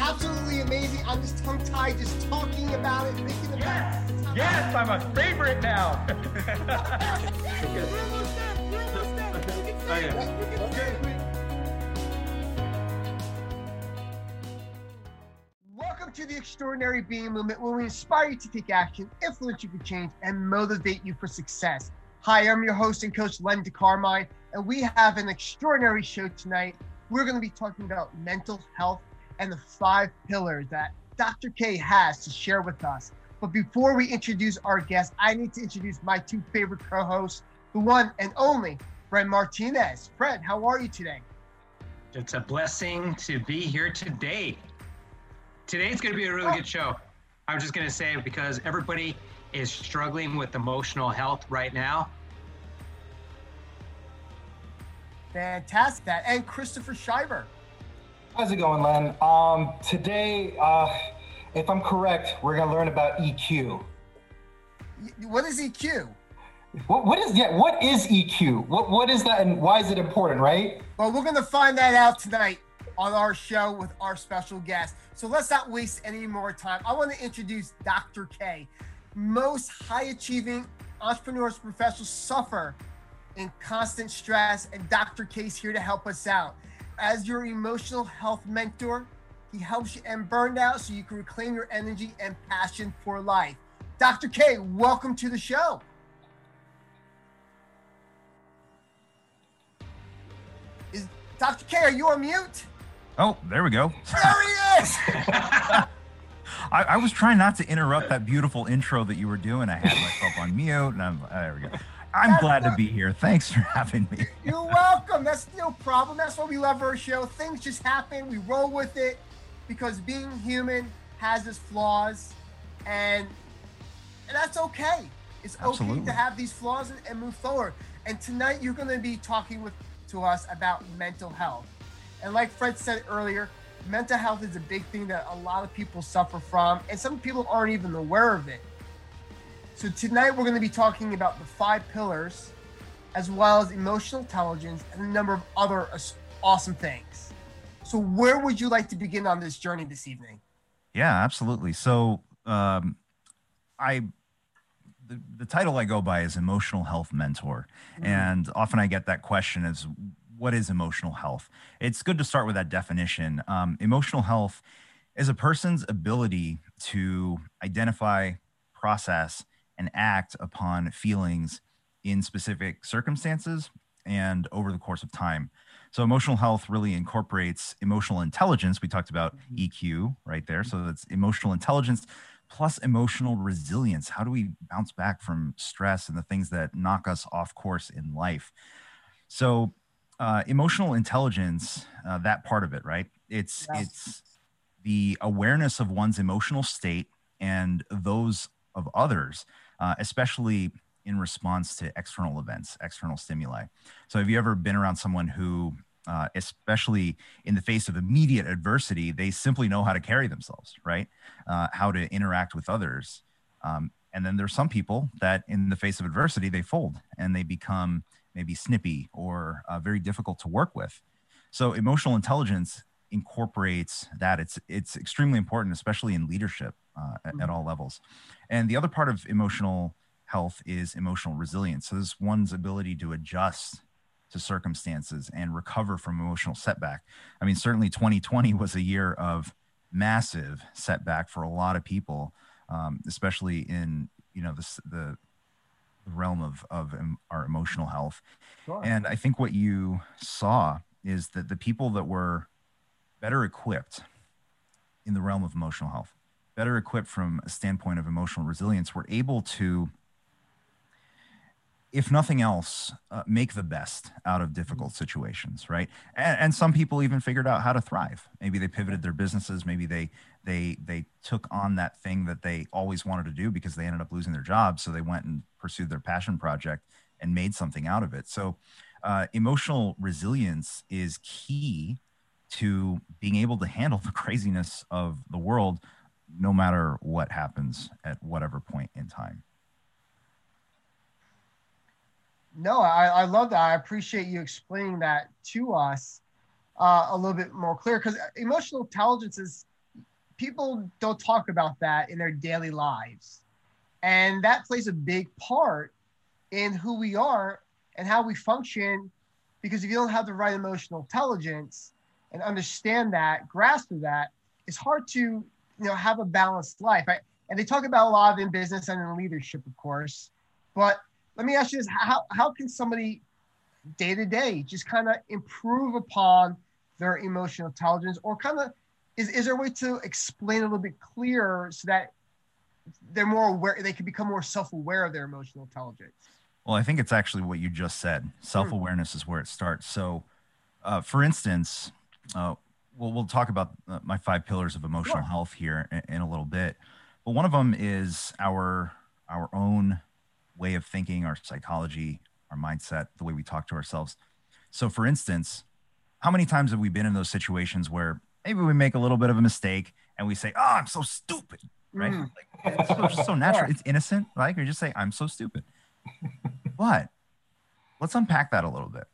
absolutely amazing. I'm just tongue tied just talking about it, thinking about Yes, it. yes, I'm a favorite now. Welcome to the Extraordinary Being Movement, where we inspire you to take action, influence you for change, and motivate you for success. Hi, I'm your host and coach, Len DeCarmine, and we have an extraordinary show tonight. We're going to be talking about mental health and the five pillars that Dr. K has to share with us. But before we introduce our guest, I need to introduce my two favorite co hosts, the one and only Fred Martinez. Fred, how are you today? It's a blessing to be here today. Today's going to be a really good show. I'm just going to say because everybody is struggling with emotional health right now. Fantastic. That and Christopher Shiver. How's it going, Len? Um, today, uh, if I'm correct, we're gonna learn about EQ. What is EQ? What, what is yeah? What is EQ? What what is that, and why is it important? Right? Well, we're going to find that out tonight on our show with our special guest. So let's not waste any more time. I want to introduce Dr. K. Most high achieving entrepreneurs, professionals suffer in constant stress, and Dr. K is here to help us out. As your emotional health mentor, he helps you end burnout so you can reclaim your energy and passion for life. Dr. K, welcome to the show. Is Dr. K, are you on mute? Oh, there we go. There he is. I, I was trying not to interrupt that beautiful intro that you were doing. I had myself on mute, and I'm there we go. I'm That's glad to be here. Thanks for having me. You're welcome. That's no problem. That's why we love our show. Things just happen. We roll with it because being human has its flaws, and, and that's okay. It's okay to have these flaws and, and move forward. And tonight you're going to be talking with to us about mental health. And like Fred said earlier, mental health is a big thing that a lot of people suffer from, and some people aren't even aware of it. So tonight we're going to be talking about the five pillars as well as emotional intelligence and a number of other awesome things. So, where would you like to begin on this journey this evening? Yeah, absolutely. So, um, I the, the title I go by is emotional health mentor, and often I get that question: is what is emotional health? It's good to start with that definition. Um, emotional health is a person's ability to identify, process, and act upon feelings in specific circumstances and over the course of time. So emotional health really incorporates emotional intelligence. We talked about EQ right there. So that's emotional intelligence plus emotional resilience. How do we bounce back from stress and the things that knock us off course in life? So uh, emotional intelligence, uh, that part of it, right? It's Yes. it's the awareness of one's emotional state and those of others, uh, especially in response to external events, external stimuli. So, have you ever been around someone who, uh, especially in the face of immediate adversity, they simply know how to carry themselves, right? Uh, how to interact with others. Um, and then there's some people that, in the face of adversity, they fold and they become maybe snippy or uh, very difficult to work with. So, emotional intelligence incorporates that. It's it's extremely important, especially in leadership uh, at, at all levels. And the other part of emotional health is emotional resilience. So this is one's ability to adjust to circumstances and recover from emotional setback. I mean, certainly 2020 was a year of massive setback for a lot of people, um, especially in you know the the realm of of our emotional health. And I think what you saw is that the people that were better equipped in the realm of emotional health, better equipped from a standpoint of emotional resilience, were able to, if nothing else, uh, make the best out of difficult situations, right? And, and some people even figured out how to thrive. Maybe they pivoted their businesses. Maybe they they they took on that thing that they always wanted to do because they ended up losing their job, so they went and pursued their passion project and made something out of it. So, uh, emotional resilience is key to being able to handle the craziness of the world, no matter what happens at whatever point in time. No, I, I love that. I appreciate you explaining that to us uh, a little bit more clear because emotional intelligence is, people don't talk about that in their daily lives. And that plays a big part in who we are and how we function. Because if you don't have the right emotional intelligence and understand that, grasp of that, it's hard to you know have a balanced life. Right? And they talk about a lot of in business and in leadership, of course. But let me ask you this: how how can somebody day to day just kind of improve upon their emotional intelligence, or kind of is is there a way to explain a little bit clearer so that they're more aware, they can become more self aware of their emotional intelligence? Well, I think it's actually what you just said. Self awareness is where it starts. So, uh, for instance, uh, we'll, we'll talk about uh, my five pillars of emotional sure. health here in, in, a little bit. But one of them is our our own way of thinking, our psychology, our mindset, the way we talk to ourselves. So, for instance, how many times have we been in those situations where maybe we make a little bit of a mistake and we say, "Oh, I'm so stupid," right? Mm. Like, it's so, so natural. Yeah. It's innocent, right? Or just say, "I'm so stupid." but let's unpack that a little bit.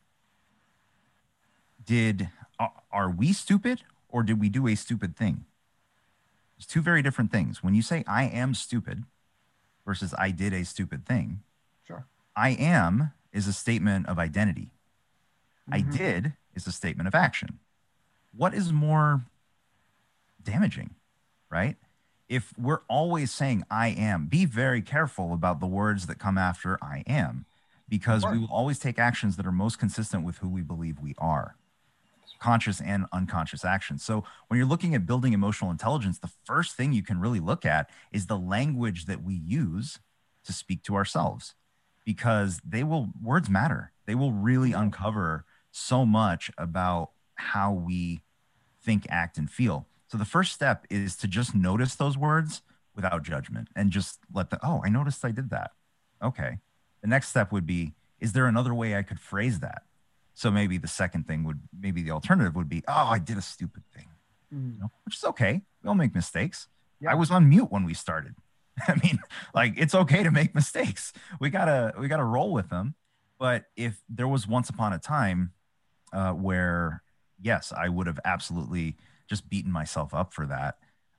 Did are we stupid or did we do a stupid thing? It's two very different things. When you say I am stupid versus I did a stupid thing, sure. I am is a statement of identity. Mm-hmm. I did is a statement of action. What is more damaging, right? If we're always saying I am, be very careful about the words that come after I am because we will always take actions that are most consistent with who we believe we are conscious and unconscious actions. So when you're looking at building emotional intelligence, the first thing you can really look at is the language that we use to speak to ourselves because they will words matter. They will really uncover so much about how we think, act and feel. So the first step is to just notice those words without judgment and just let the oh, I noticed I did that. Okay. The next step would be is there another way I could phrase that? So maybe the second thing would maybe the alternative would be, oh, I did a stupid thing, mm. you know, which is okay. We all make mistakes. Yeah. I was on mute when we started. I mean, like it's okay to make mistakes. We gotta we gotta roll with them. But if there was once upon a time uh, where yes, I would have absolutely just beaten myself up for that,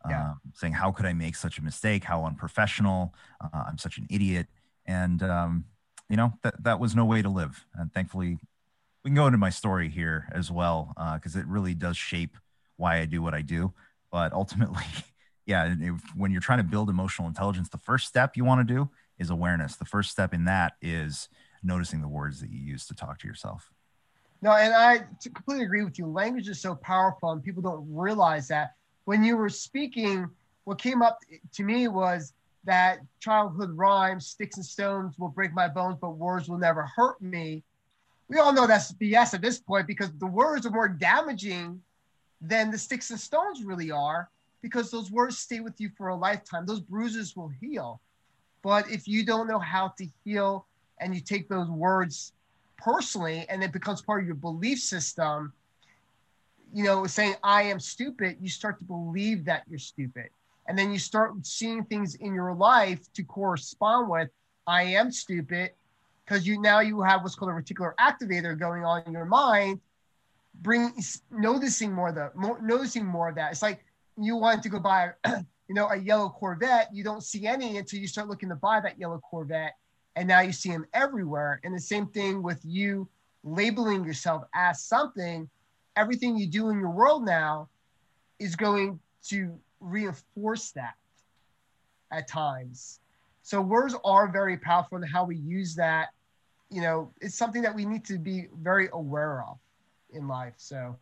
yeah. uh, saying how could I make such a mistake? How unprofessional! Uh, I'm such an idiot, and um, you know that that was no way to live. And thankfully, we can go into my story here as well because uh, it really does shape why I do what I do. But ultimately, yeah, if, when you're trying to build emotional intelligence, the first step you want to do is awareness. The first step in that is noticing the words that you use to talk to yourself. No, and I completely agree with you. Language is so powerful, and people don't realize that. When you were speaking, what came up to me was that childhood rhyme, sticks and stones will break my bones, but words will never hurt me we all know that's BS at this point because the words are more damaging than the sticks and stones really are because those words stay with you for a lifetime. Those bruises will heal. But if you don't know how to heal and you take those words personally and it becomes part of your belief system, you know, saying I am stupid, you start to believe that you're stupid. And then you start seeing things in your life to correspond with I am stupid because you now you have what's called a reticular activator going on in your mind, bring noticing more of the noticing more of that. It's like you want to go buy, you know, a yellow Corvette. You don't see any until you start looking to buy that yellow Corvette, and now you see them everywhere. And the same thing with you labeling yourself as something. Everything you do in your world now is going to reinforce that at times. So words are very powerful and how we use that you know, it's something that we need to be very aware of in life. So,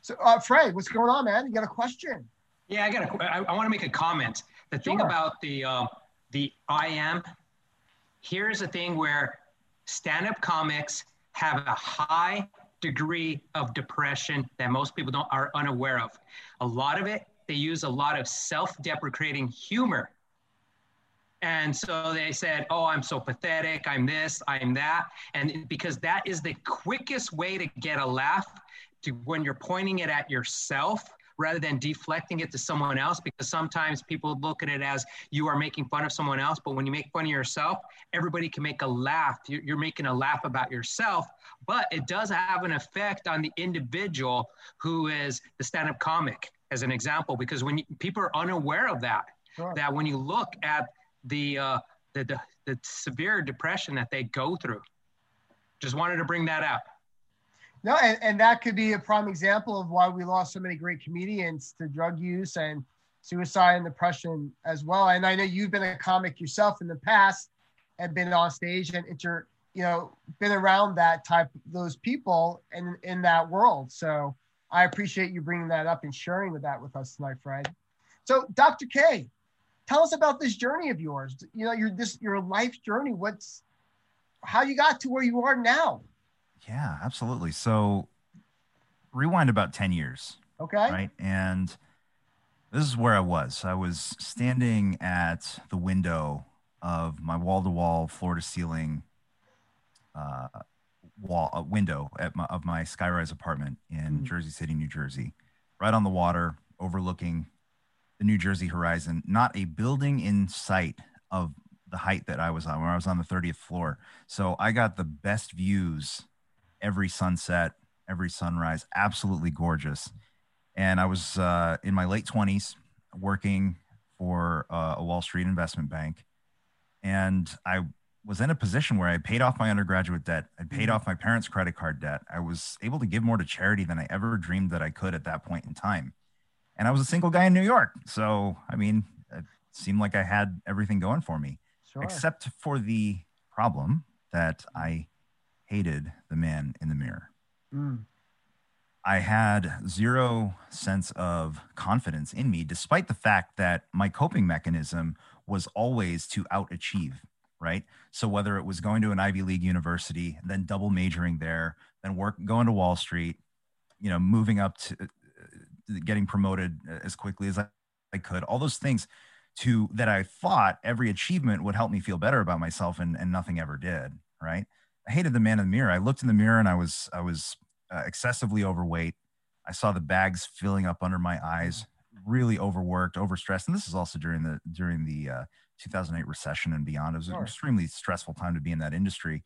so uh, Fred, what's going on, man? You got a question? Yeah, I got a. I, I want to make a comment. The thing sure. about the uh, the I am. Here's the thing where stand-up comics have a high degree of depression that most people don't are unaware of. A lot of it, they use a lot of self-deprecating humor and so they said, Oh, I'm so pathetic. I'm this, I'm that. And because that is the quickest way to get a laugh to when you're pointing it at yourself rather than deflecting it to someone else because sometimes people look at it as you are making fun of someone else but when you make fun of yourself everybody can make a laugh you're making a laugh about yourself but it does have an effect on the individual who is the stand-up comic as an example because when you, people are unaware of that, sure. that when you look at the, uh, the, the the severe depression that they go through, just wanted to bring that up. No, and, and that could be a prime example of why we lost so many great comedians to drug use and suicide and depression as well. And I know you've been a comic yourself in the past and been on stage and inter, you know, been around that type, those people and in, in that world. So I appreciate you bringing that up and sharing with that with us tonight, Fred. So Dr. K, tell us about this journey of yours. You know, your this your life journey. What's how you got to where you are now? Yeah, absolutely. So rewind about 10 years. Okay. Right. And this is where I was. I was standing at the window of my wall to wall, floor to ceiling uh, wall uh, window at my, of my skyrise apartment in mm. Jersey City, New Jersey, right on the water, overlooking the New Jersey horizon. Not a building in sight of the height that I was on, where I was on the 30th floor. So I got the best views every sunset, every sunrise, absolutely gorgeous. And I was uh, in my late 20s working for uh, a Wall Street investment bank. And I was in a position where I paid off my undergraduate debt. I paid mm-hmm. off my parents' credit card debt. I was able to give more to charity than I ever dreamed that I could at that point in time. And I was a single guy in New York. So, I mean, it seemed like I had everything going for me, sure. except for the problem that I hated the man in the mirror. Mm. I had zero sense of confidence in me, despite the fact that my coping mechanism was always to outachieve, right? So whether it was going to an Ivy League university, then double majoring there, then work going to Wall Street, you know, moving up to getting promoted as quickly as I, I could, all those things to that I thought every achievement would help me feel better about myself and, and nothing ever did, right? I hated the man in the mirror. I looked in the mirror and I was I was uh, excessively overweight. I saw the bags filling up under my eyes, really overworked, overstressed, and this is also during the during the uh, 2008 recession and beyond. It was sure. an extremely stressful time to be in that industry,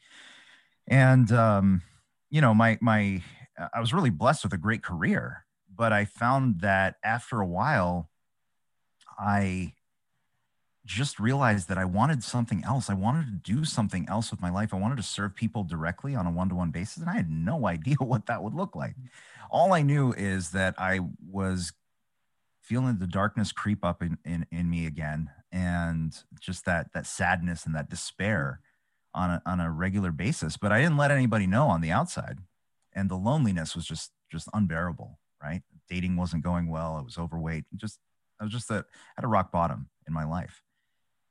and um, you know, my my I was really blessed with a great career, but I found that after a while, I just realized that I wanted something else. I wanted to do something else with my life. I wanted to serve people directly on a one to one basis. And I had no idea what that would look like. Mm. All I knew is that I was feeling the darkness creep up in, in, in me again. And just that, that sadness and that despair on a, on a regular basis. But I didn't let anybody know on the outside. And the loneliness was just, just unbearable, right? Dating wasn't going well. I was overweight. Just, I was just at, at a rock bottom in my life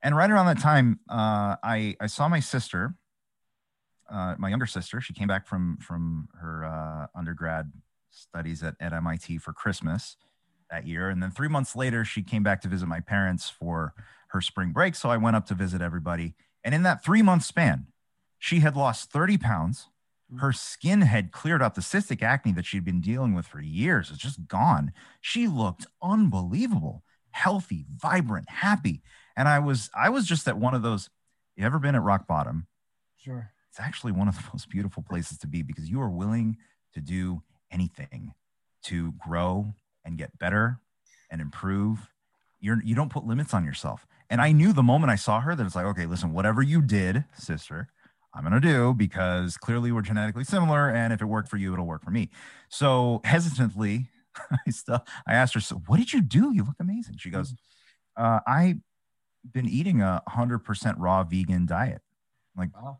and right around that time, uh, I I saw my sister, uh, my younger sister. She came back from from her uh, undergrad studies at, at MIT for Christmas that year, and then three months later, she came back to visit my parents for her spring break. So I went up to visit everybody, and in that three month span, she had lost thirty pounds. Her skin had cleared up the cystic acne that she'd been dealing with for years. It's just gone. She looked unbelievable, healthy, vibrant, happy and I was I was just at one of those. You ever been at rock bottom? Sure. It's actually one of the most beautiful places to be because you are willing to do anything to grow and get better and improve. You're you don't put limits on yourself. And I knew the moment I saw her that it's like, okay, listen, whatever you did, sister, I'm gonna do because clearly we're genetically similar, and if it worked for you, it'll work for me. So hesitantly, I still I asked her, so what did you do? You look amazing. She goes, uh, I been eating a hundred percent raw vegan diet. I'm like, wow.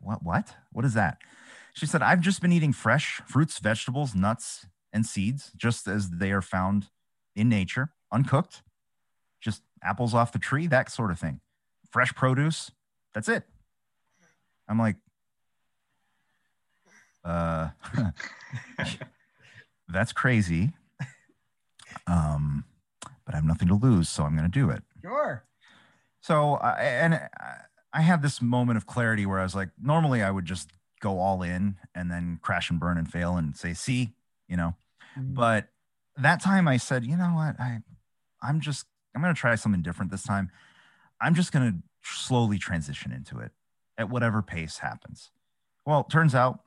what? What? What is that? She said, I've just been eating fresh fruits, vegetables, nuts, and seeds, just as they are found in nature, uncooked, just apples off the tree, that sort of thing. Fresh produce. That's it. I'm like, uh, that's crazy. Um, but I have nothing to lose, so I'm going to do it. Sure. So, uh, and I had this moment of clarity where I was like, normally I would just go all in and then crash and burn and fail and say, see, you know, mm-hmm. but that time I said, you know what, I, I'm just, I'm going to try something different this time. I'm just going to slowly transition into it at whatever pace happens. Well, turns out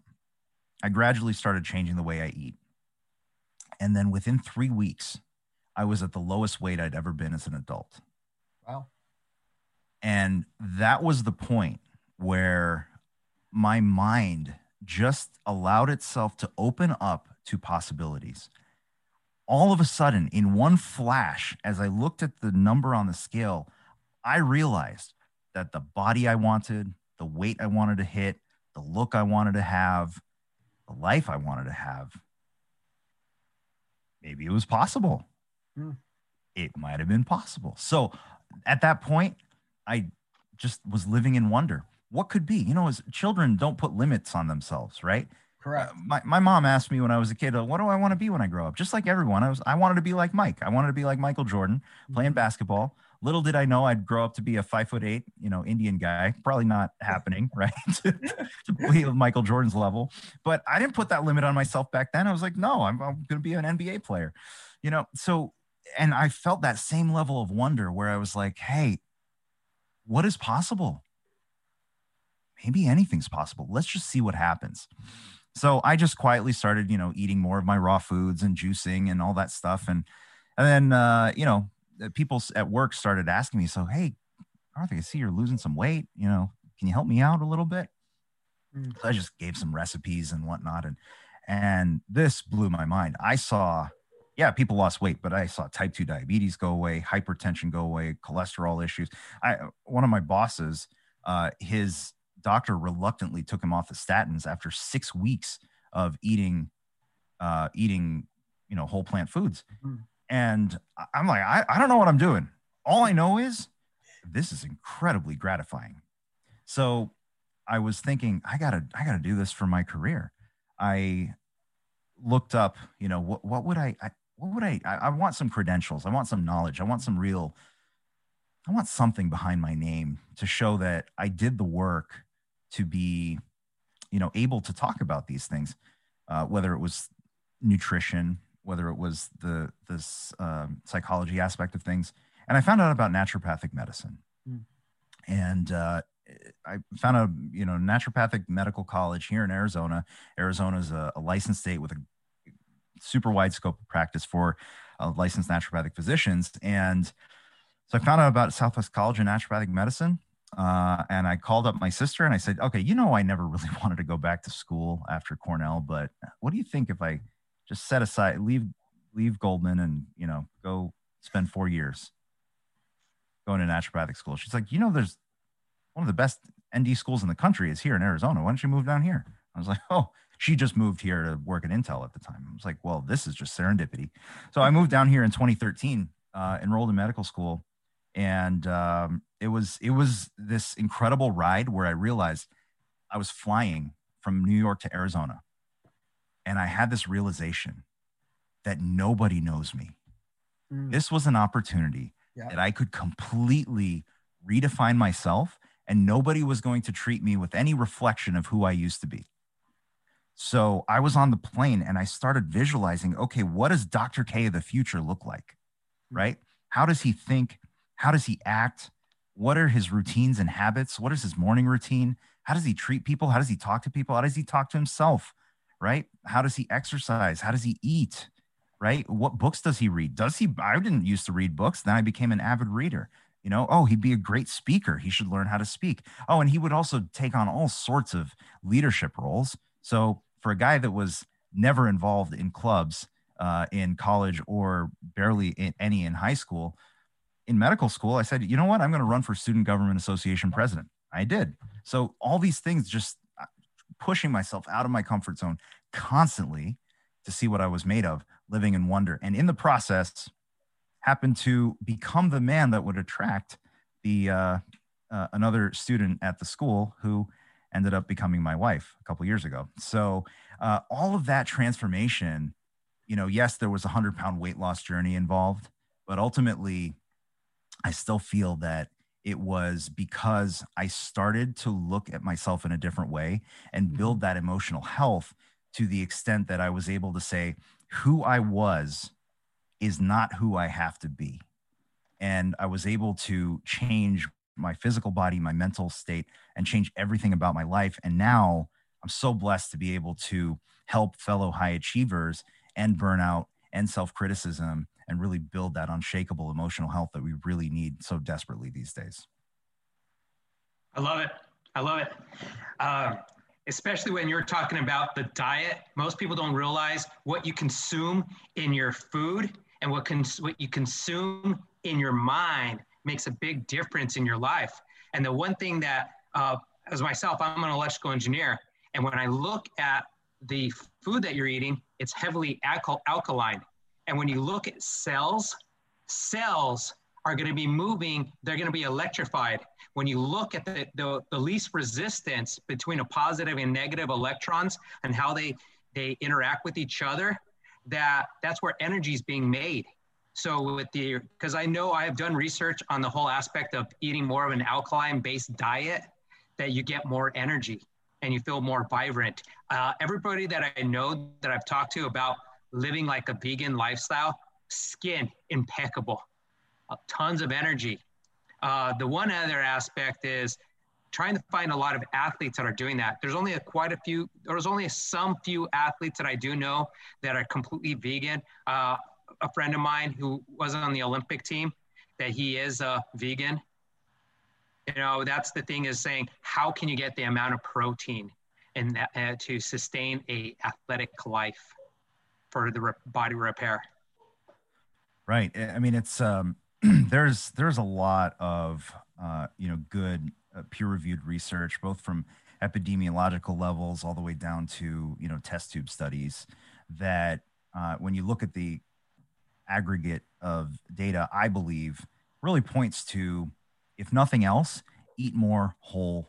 I gradually started changing the way I eat. And then within three weeks, I was at the lowest weight I'd ever been as an adult. Wow. And that was the point where my mind just allowed itself to open up to possibilities. All of a sudden, in one flash, as I looked at the number on the scale, I realized that the body I wanted, the weight I wanted to hit, the look I wanted to have, the life I wanted to have, maybe it was possible. Hmm. It might have been possible. So at that point, I just was living in wonder. What could be? You know, as children don't put limits on themselves, right? Correct. Uh, my, my mom asked me when I was a kid, what do I want to be when I grow up? Just like everyone, I was I wanted to be like Mike. I wanted to be like Michael Jordan, playing mm-hmm. basketball. Little did I know I'd grow up to be a five foot eight, you know, Indian guy. Probably not happening, right? to, to be Michael Jordan's level. But I didn't put that limit on myself back then. I was like, no, I'm, I'm going to be an NBA player, you know. So, and I felt that same level of wonder where I was like, hey, what is possible? Maybe anything's possible. Let's just see what happens. So I just quietly started, you know, eating more of my raw foods and juicing and all that stuff. And and then uh, you know, people at work started asking me, so hey, Arthur, I see you're losing some weight. You know, can you help me out a little bit? Mm. So I just gave some recipes and whatnot, and and this blew my mind. I saw, yeah, people lost weight, but I saw type two diabetes go away, hypertension go away, cholesterol issues. I one of my bosses, uh, his doctor reluctantly took him off the statins after six weeks of eating, uh, eating, you know, whole plant foods. Mm. And I'm like, I, I don't know what I'm doing. All I know is this is incredibly gratifying. So I was thinking, I gotta, I gotta do this for my career. I looked up, you know, what, what would I, I what would I, I, I want some credentials. I want some knowledge. I want some real, I want something behind my name to show that I did the work to be, you know, able to talk about these things, uh, whether it was nutrition, whether it was the this um, psychology aspect of things. And I found out about naturopathic medicine, mm. and uh, I found a you know naturopathic medical college here in Arizona. Arizona is a, a licensed state with a super wide scope of practice for uh, licensed naturopathic physicians, and so I found out about Southwest College of Naturopathic Medicine. Uh, and I called up my sister and I said, okay, you know, I never really wanted to go back to school after Cornell, but what do you think if I just set aside, leave, leave Goldman and, you know, go spend four years going to naturopathic school? She's like, you know, there's one of the best ND schools in the country is here in Arizona. Why don't you move down here? I was like, oh, she just moved here to work at Intel at the time. I was like, well, this is just serendipity. So I moved down here in 2013, uh, enrolled in medical school, and um, it was it was this incredible ride where I realized I was flying from New York to Arizona, and I had this realization that nobody knows me. Mm. This was an opportunity yeah. that I could completely redefine myself, and nobody was going to treat me with any reflection of who I used to be. So I was on the plane and I started visualizing okay, what does Dr. K of the future look like? Mm. Right? How does he think? How does he act? What are his routines and habits? What is his morning routine? How does he treat people? How does he talk to people? How does he talk to himself? Right? How does he exercise? How does he eat? Right? What books does he read? Does he? I didn't used to read books. Then I became an avid reader. You know, oh, he'd be a great speaker. He should learn how to speak. Oh, and he would also take on all sorts of leadership roles. So for a guy that was never involved in clubs uh, in college or barely in, any in high school, in medical school, I said, you know what? I'm going to run for Student Government Association president. I did. So all these things just pushing myself out of my comfort zone constantly to see what I was made of, living in wonder. And in the process, happened to become the man that would attract the uh, uh, another student at the school who ended up becoming my wife a couple years ago. So uh, all of that transformation, you know, yes, there was a hundred pound weight loss journey involved, but ultimately I still feel that it was because I started to look at myself in a different way and mm-hmm. build that emotional health to the extent that I was able to say, who I was is not who I have to be. And I was able to change my physical body, my mental state, and change everything about my life. And now I'm so blessed to be able to help fellow high achievers and burnout and self criticism and really build that unshakable emotional health that we really need so desperately these days. I love it. I love it. Uh, especially when you're talking about the diet. Most people don't realize what you consume in your food and what, cons- what you consume in your mind makes a big difference in your life. And the one thing that, uh, as myself, I'm an electrical engineer, and when I look at the food that you're eating, it's heavily alkal- alkaline. And when you look at cells, cells are going to be moving, they're going to be electrified. When you look at the, the, the, least resistance between a positive and negative electrons and how they, they interact with each other, that that's where energy is being made. So with the, because I know I have done research on the whole aspect of eating more of an alkaline based diet, that you get more energy and you feel more vibrant. Uh, everybody that I know that I've talked to about living like a vegan lifestyle, skin impeccable, uh, tons of energy. Uh, the one other aspect is trying to find a lot of athletes that are doing that. There's only a, quite a few, there's only some few athletes that I do know that are completely vegan. Uh, a friend of mine who wasn't on the Olympic team, that he is a vegan you know that's the thing is saying how can you get the amount of protein in that uh, to sustain a athletic life for the re- body repair right i mean it's um there's there's a lot of uh, you know good uh, peer reviewed research both from epidemiological levels all the way down to you know test tube studies that uh, when you look at the aggregate of data i believe really points to if nothing else, eat more whole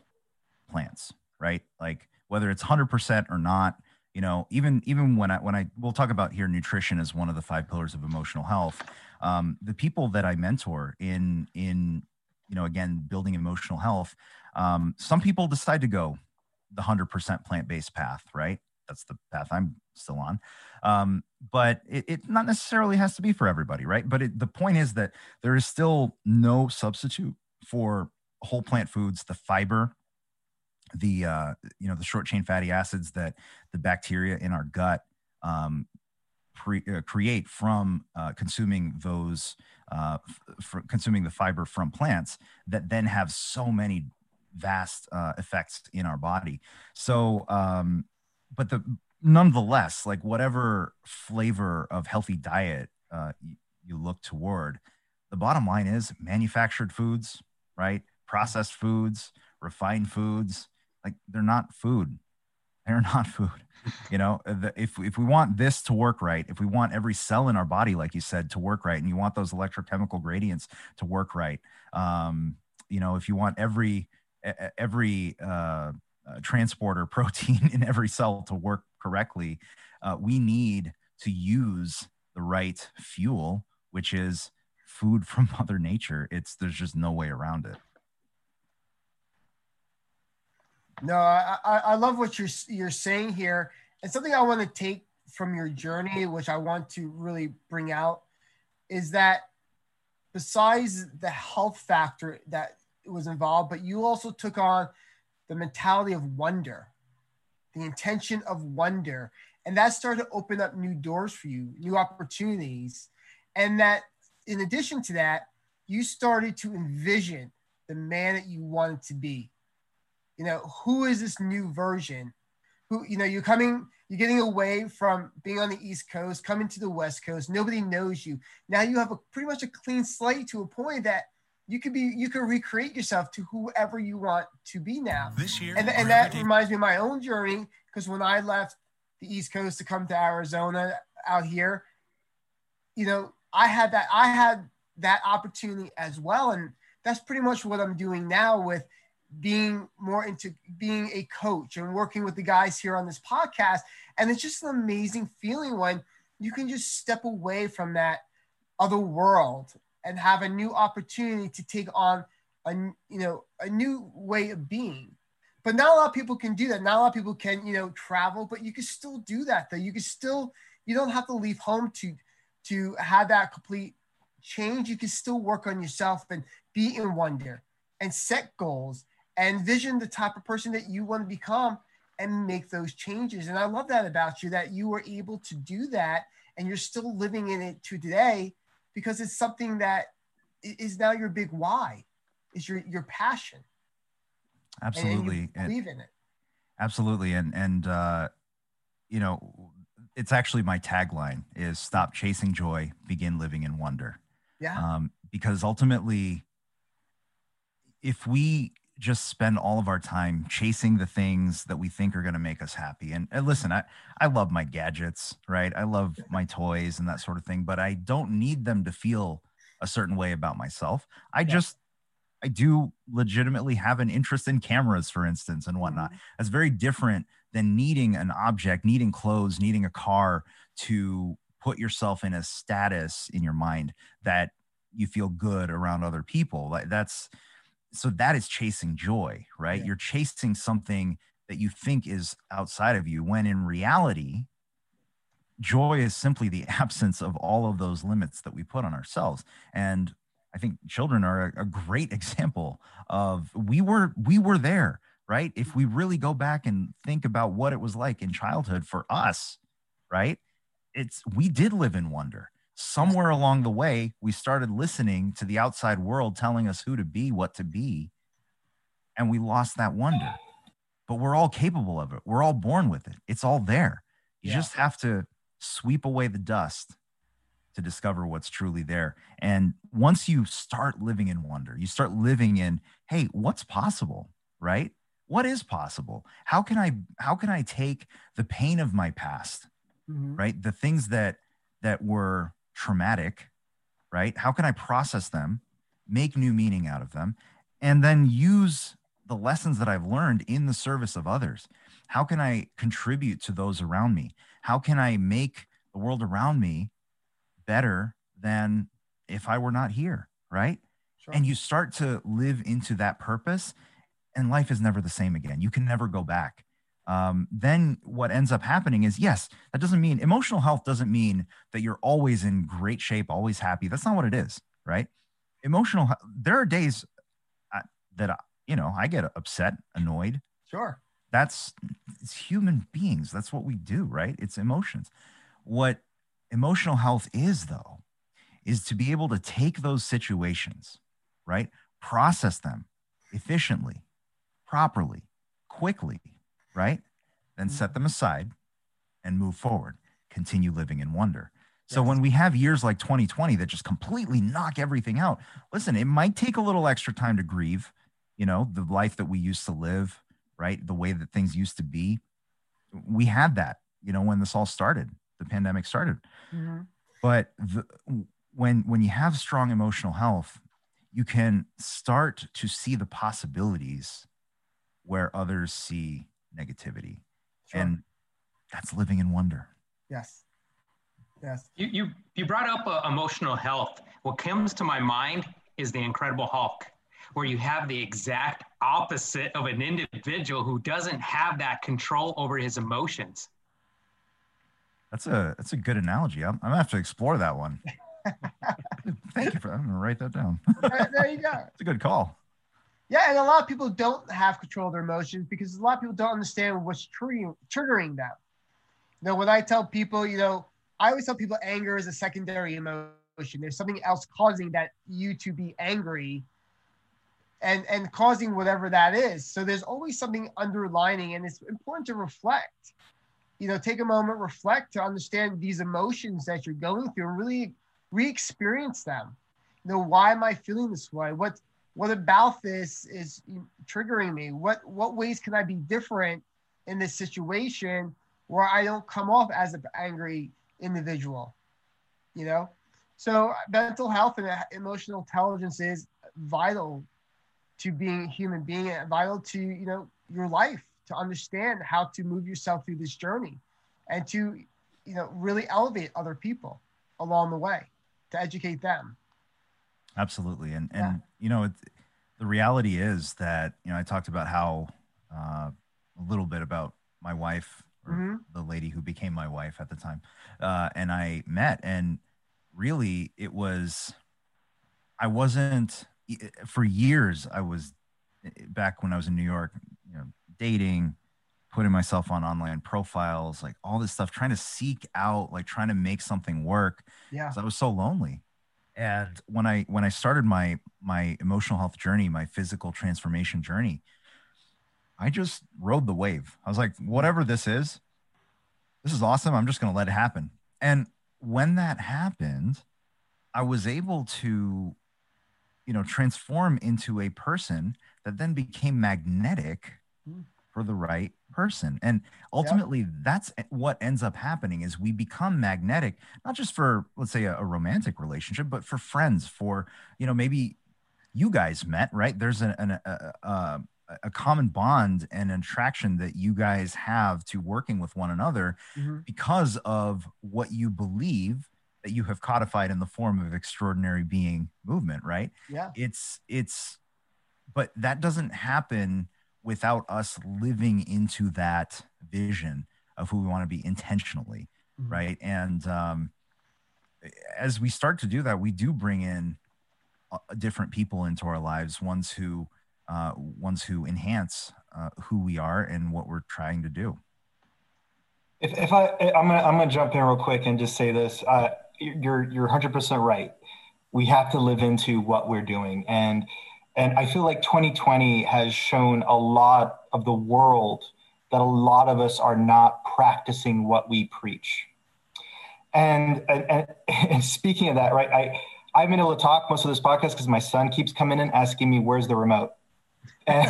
plants, right? Like whether it's 100% or not, you know, even even when I when I we'll talk about here nutrition as one of the five pillars of emotional health. Um, the people that I mentor in in you know again building emotional health, um, some people decide to go the 100% plant-based path, right? That's the path I'm still on. Um, but it, it, not necessarily has to be for everybody, right? But it, the point is that there is still no substitute for whole plant foods, the fiber, the uh, you know the short chain fatty acids that the bacteria in our gut um, pre- uh, create from uh, consuming those uh, f- consuming the fiber from plants that then have so many vast uh, effects in our body. So, um, but the nonetheless, like whatever flavor of healthy diet uh, you, you look toward, the bottom line is manufactured foods right? Processed foods, refined foods, like they're not food. They're not food. You know, if if we want this to work right, if we want every cell in our body, like you said, to work right, and you want those electrochemical gradients to work right, um, you know, if you want every every uh, uh, transporter protein in every cell to work correctly, uh, we need to use the right fuel, which is food from mother nature it's there's just no way around it no i i love what you're you're saying here. And something i want to take from your journey which i want to really bring out is that besides the health factor that was involved but you also took on the mentality of wonder the intention of wonder. And that started to open up new doors for you new opportunities. And that in addition to that, you started to envision the man that you wanted to be. You know, who is this new version? Who, you know, you're coming, you're getting away from being on the East Coast, coming to the West Coast. Nobody knows you. Now you have a pretty much a clean slate to a point that you could be, you can recreate yourself to whoever you want to be now. This year, and, and that reminds me of my own journey because when I left the East Coast to come to Arizona out here, you know, I had that I had that opportunity as well, and that's pretty much what I'm doing now with being more into being a coach and working with the guys here on this podcast. And it's just an amazing feeling when you can just step away from that other world and have a new opportunity to take on a you know a new way of being. But not a lot of people can do that. Not a lot of people can you know travel, but you can still do that. Though you can still you don't have to leave home to to have that complete change, you can still work on yourself and be in wonder and set goals and vision the type of person that you want to become and make those changes. And I love that about you that you were able to do that and you're still living in it to today because it's something that is now your big why, is your your passion. Absolutely, and, and believe in it. Absolutely, and and uh, you know, it's actually my tagline is "Stop chasing joy, begin living in wonder." Yeah. Um, because ultimately, if we just spend all of our time chasing the things that we think are going to make us happy. And, and, listen, I, I love my gadgets, right? I love my toys and that sort of thing, but I don't need them to feel a certain way about myself. I yeah. just, I do legitimately have an interest in cameras, for instance, and whatnot. Mm-hmm. That's very different than needing an object, needing clothes, needing a car to put yourself in a status in your mind that you feel good around other people. Like that's, so that is chasing joy, right? Yeah. You're chasing something that you think is outside of you when in reality, joy is simply the absence of all of those limits that we put on ourselves. And I think children are a, a great example of we were we were there, right? If we really go back and think about what it was like in childhood for us, right? It's we did live in wonder somewhere along the way, we started listening to the outside world telling us who to be, what to be, and we lost that wonder. But we're all capable of it. We're all born with it. It's all there. You yeah. just have to sweep away the dust to discover what's truly there. And once you start living in wonder, you start living in, hey, what's possible, right? What is possible? How can I how can I take the pain of my past, mm-hmm. right? The things that that were traumatic, right? How can I process them, make new meaning out of them, and then use the lessons that I've learned in the service of others? How can I contribute to those around me? How can I make the world around me better than if I were not here, right? Sure. And you start to live into that purpose, and life is never the same again. You can never go back um, then what ends up happening is yes, that doesn't mean emotional health doesn't mean that you're always in great shape, always happy. That's not what it is, right? Emotional, there are days uh, that, you know, I get upset, annoyed. Sure. That's it's human beings. That's what we do, right? It's emotions. What emotional health is, though, is to be able to take those situations, right? Process them efficiently, properly, quickly, right? Then set mm-hmm. them aside and move forward. Continue living in wonder. So yes. when we have years like 2020 that just completely knock everything out, listen, it might take a little extra time to grieve, you know, the life that we used to live, right? The way that things used to be. We had that, you know, when this all started, the pandemic started. Mm-hmm. But the, when when you have strong emotional health, you can start to see the possibilities where others see negativity. Sure. And that's living in wonder. Yes. Yes. You, you, you brought up uh, emotional health. What comes to my mind is the Incredible Hulk, where you have the exact opposite of an individual who doesn't have that control over his emotions. That's a that's a good analogy. I'm, I'm gonna have to explore that one. Thank you for that. I'm gonna write that down. there you go. It's a good call. Yeah, and a lot of people don't have control of their emotions because a lot of people don't understand what's triggering, triggering them. Know, when I tell people, you know, I always tell people anger is a secondary emotion. There's something else causing that you to be angry and and causing whatever that is. So there's always something underlining and it's important to reflect. You know, take a moment, reflect to understand these emotions that you're going through and really re-experience them. You know, why am I feeling this way? What what about this is triggering me? What what ways can I be different in this situation where I don't come off as an angry individual? You know, so mental health and emotional intelligence is vital to being a human being, vital to you know your life to understand how to move yourself through this journey, and to you know really elevate other people along the way to educate them. Absolutely, and and you know, the reality is that you know I talked about how uh, a little bit about my wife or mm-hmm. the lady who became my wife at the time, uh, and I met, and really it was I wasn't for years. I was back when I was in New York, you know, dating, putting myself on online profiles, like all this stuff, trying to seek out, like trying to make something work. Yeah, I was so lonely And when I when I started my my emotional health journey, my physical transformation journey, I just rode the wave. I was like, whatever this is, this is awesome. I'm just going to let it happen. And when that happened, I was able to, you know, transform into a person that then became magnetic hmm. For the right person. And ultimately, yep. that's what ends up happening is we become magnetic, not just for, let's say, a, a romantic relationship, but for friends, for, you know, maybe you guys met, right? There's an, an a, a, a common bond and attraction that you guys have to working with one another mm-hmm. because of what you believe that you have codified in the form of extraordinary being movement right yeah it's it's but that doesn't happen without us living into that vision of who we want to be intentionally mm-hmm. right and um as we start to do that we do bring in uh, different people into our lives ones who uh, ones who enhance uh, who we are and what we're trying to do. If, if I, I'm gonna, I'm gonna jump in real quick and just say this. Uh, you're, you're 100% right. We have to live into what we're doing, and and I feel like 2020 has shown a lot of the world that a lot of us are not practicing what we preach. And and, and, speaking of that, right, I I've been able to talk most of this podcast because my son keeps coming in asking me where's the remote. And,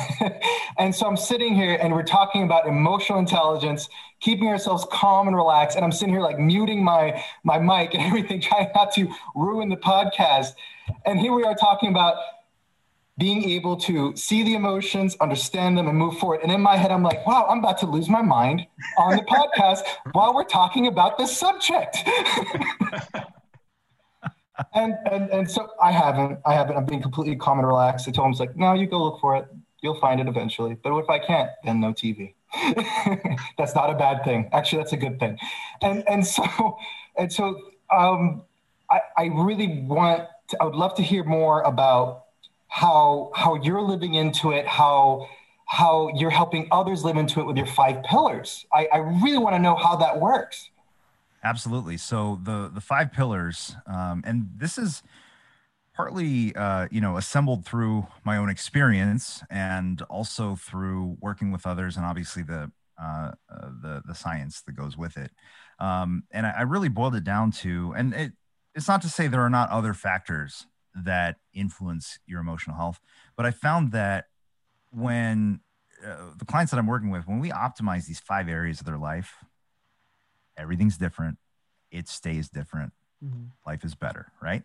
and, so I'm sitting here and we're talking about emotional intelligence, keeping ourselves calm and relaxed. And I'm sitting here like muting my, my mic and everything, trying not to ruin the podcast. And here we are talking about being able to see the emotions, understand them, and move forward. And in my head, I'm like, wow, I'm about to lose my mind on the podcast while we're talking about this subject. and, and and so I haven't. I haven't. I'm being completely calm and relaxed. I told him, it's like, no, you go look for it you'll find it eventually. But if I can't, then no TV. that's not a bad thing. Actually, that's a good thing. And and so and so um, I, I really want. To, I would love to hear more about how how you're living into it. How how you're helping others live into it with your five pillars. I, I really want to know how that works. Absolutely. So the the five pillars, um, and this is partly uh, you know assembled through my own experience and also through working with others and obviously the uh, uh, the the science that goes with it um, and I, I, really boiled it down to and it, it's not to say there are not other factors that influence your emotional health but i found that when uh, the clients that i'm working with when we optimize these five areas of their life everything's different it stays different mm-hmm. life is better right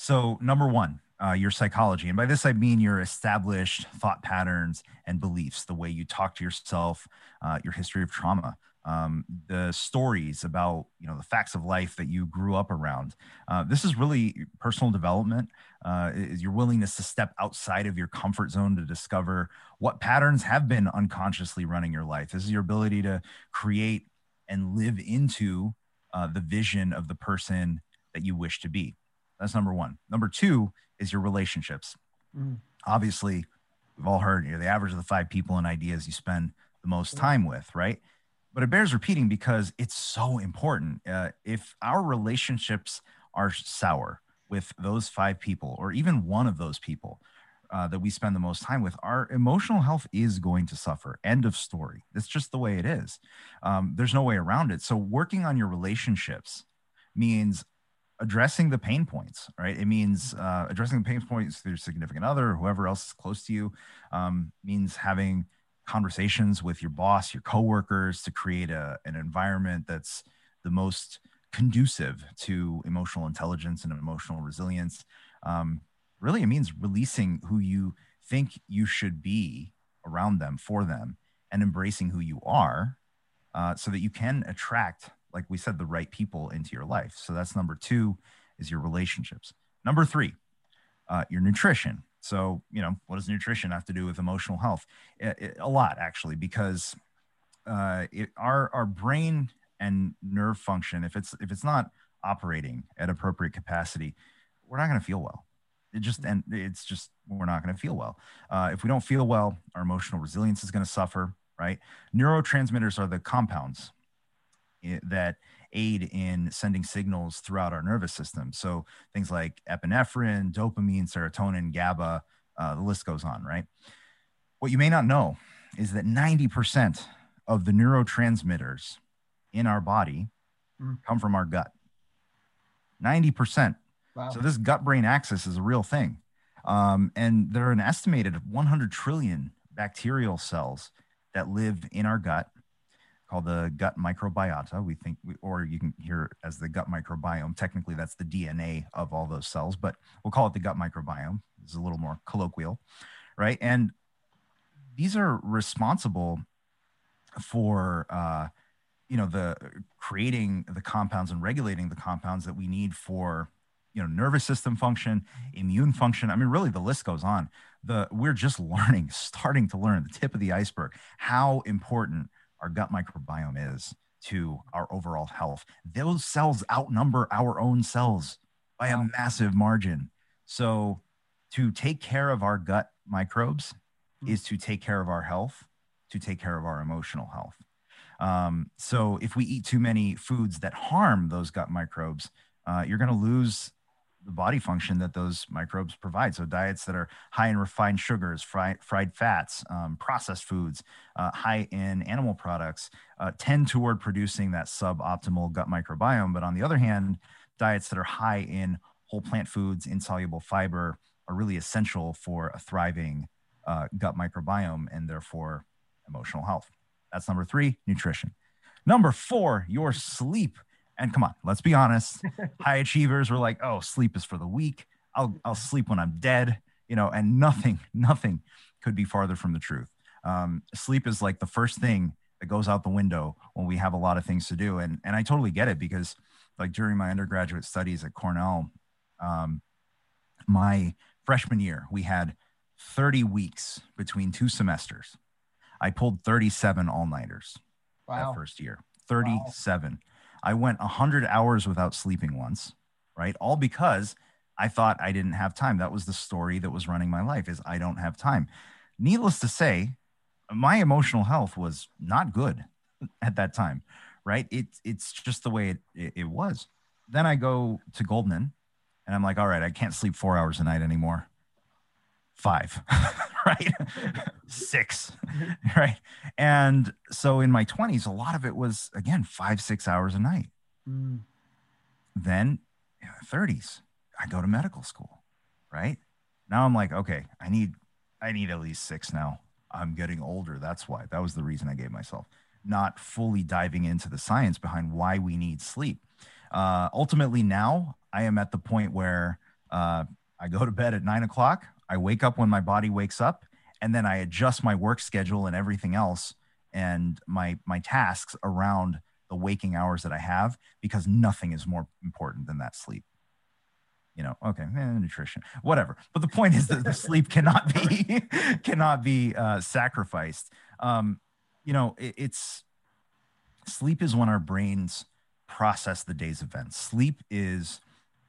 so, number one, uh, your psychology. And by this, I mean your established thought patterns and beliefs, the way you talk to yourself, uh, your history of trauma. Um, the stories about you know the facts of life that you grew up around uh, this is really personal development uh, is your willingness to step outside of your comfort zone to discover what patterns have been unconsciously running your life this is your ability to create and live into uh, the vision of the person that you wish to be that's number one. Number two is your relationships. Mm. Obviously, we've all heard you know, the average of the five people and ideas you spend the most time with, right? But it bears repeating because it's so important. Uh, if our relationships are sour with those five people, or even one of those people uh, that we spend the most time with, our emotional health is going to suffer. End of story. That's just the way it is. Um, there's no way around it. So, working on your relationships means addressing the pain points, right? It means uh, addressing the pain points through significant other, whoever else is close to you. Um, means having conversations with your boss, your coworkers, to create a, an environment that's the most conducive to emotional intelligence and emotional resilience. Um, really, it means releasing who you think you should be around them for them and embracing who you are uh, so that you can attract like we said, the right people into your life. So that's number two is your relationships. Number three, uh, your nutrition. So, you know, what does nutrition have to do with emotional health? It, it, a lot, actually, because uh, it, our our brain and nerve function, if it's if it's not operating at appropriate capacity, we're not going to feel well. It just and it's just we're not going to feel well. Uh, if we don't feel well, our emotional resilience is going to suffer. Right? Neurotransmitters are the compounds that aid in sending signals throughout our nervous system. So things like epinephrine, dopamine, serotonin, GABA, uh, the list goes on, right? What you may not know is that 90% of the neurotransmitters in our body mm. come from our gut. 90%. Wow. So this gut brain axis is a real thing. Um, and there are an estimated 100 trillion bacterial cells that live in our gut called the gut microbiota. We think, we, or you can hear as the gut microbiome. Technically, that's the DNA of all those cells, but we'll call it the gut microbiome. It's a little more colloquial, right? And these are responsible for, uh, you know, the creating the compounds and regulating the compounds that we need for you know nervous system function immune function i mean really the list goes on the we're just learning starting to learn the tip of the iceberg how important our gut microbiome is to our overall health. Those cells outnumber our own cells by a massive margin. So to take care of our gut microbes mm-hmm. is to take care of our health to take care of our emotional health. Um, so if we eat too many foods that harm those gut microbes uh, you're going to lose the body function that those microbes provide. So diets that are high in refined sugars, fried, fats, um, processed foods, uh, high in animal products uh, tend toward producing that suboptimal gut microbiome. But on the other hand, diets that are high in whole plant foods, insoluble fiber are really essential for a thriving uh, gut microbiome and therefore emotional health. That's number three, nutrition. Number four, your sleep. And come on, let's be honest. High achievers were like, "Oh, sleep is for the weak. I'll I'll sleep when I'm dead." You know, and nothing, nothing could be farther from the truth. Um, sleep is like the first thing that goes out the window when we have a lot of things to do. And and I totally get it because, like during my undergraduate studies at Cornell, um, my freshman year we had 30 weeks between two semesters. I pulled 37 all nighters wow. that first year. 37. Wow. I went 100 hours without sleeping once, right? All because I thought I didn't have time. That was the story that was running my life is I don't have time. Needless to say, my emotional health was not good at that time, right? It's it's just the way it, it, it was. Then I go to Goldman and I'm like, all right, I can't sleep four hours a night anymore five, right? six, right? And so in my 20s, a lot of it was, again, five, six hours a night. Mm. Then in the 30s, I go to medical school, right? Now I'm like, okay, I need, I need at least six now. I'm getting older. That's why. That was the reason I gave myself. Not fully diving into the science behind why we need sleep. Uh, ultimately, now I am at the point where uh, I go to bed at nine o'clock. I wake up when my body wakes up, and then I adjust my work schedule and everything else and my my tasks around the waking hours that I have because nothing is more important than that sleep. You know, okay, eh, nutrition, whatever. But the point is that the sleep cannot be cannot be uh, sacrificed. Um, you know, it, it's sleep is when our brains process the day's events. Sleep is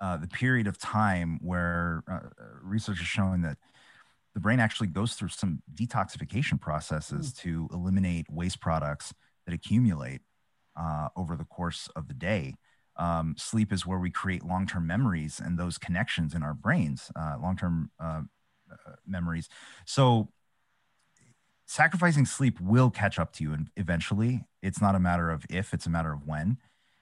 uh, the period of time where uh, research is showing that the brain actually goes through some detoxification processes mm. to eliminate waste products that accumulate uh, over the course of the day. Um, sleep is where we create long term memories and those connections in our brains, uh, long term uh, uh, memories. So, sacrificing sleep will catch up to you eventually. It's not a matter of if, it's a matter of when.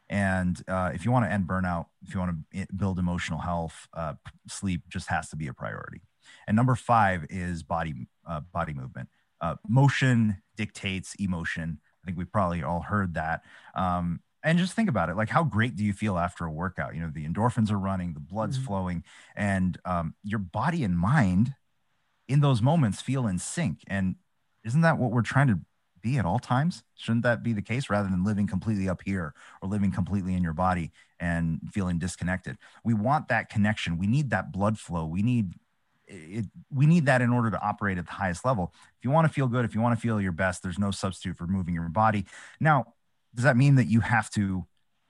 And uh, if you want to end burnout, if you want to build emotional health, uh, sleep just has to be a priority. And number five is body uh, body movement. Uh, motion dictates emotion. I think we've probably all heard that. Um, and just think about it like how great do you feel after a workout you know the endorphins are running the blood's mm-hmm. flowing and um, your body and mind in those moments feel in sync and isn't that what we're trying to be at all times? Shouldn't that be the case rather than living completely up here or living completely in your body and feeling disconnected? We want that connection. We need that blood flow. We need it, we need that in order to operate at the highest level. If you want to feel good, if you want to feel your best, there's no substitute for moving your body. Now, does that mean that you have to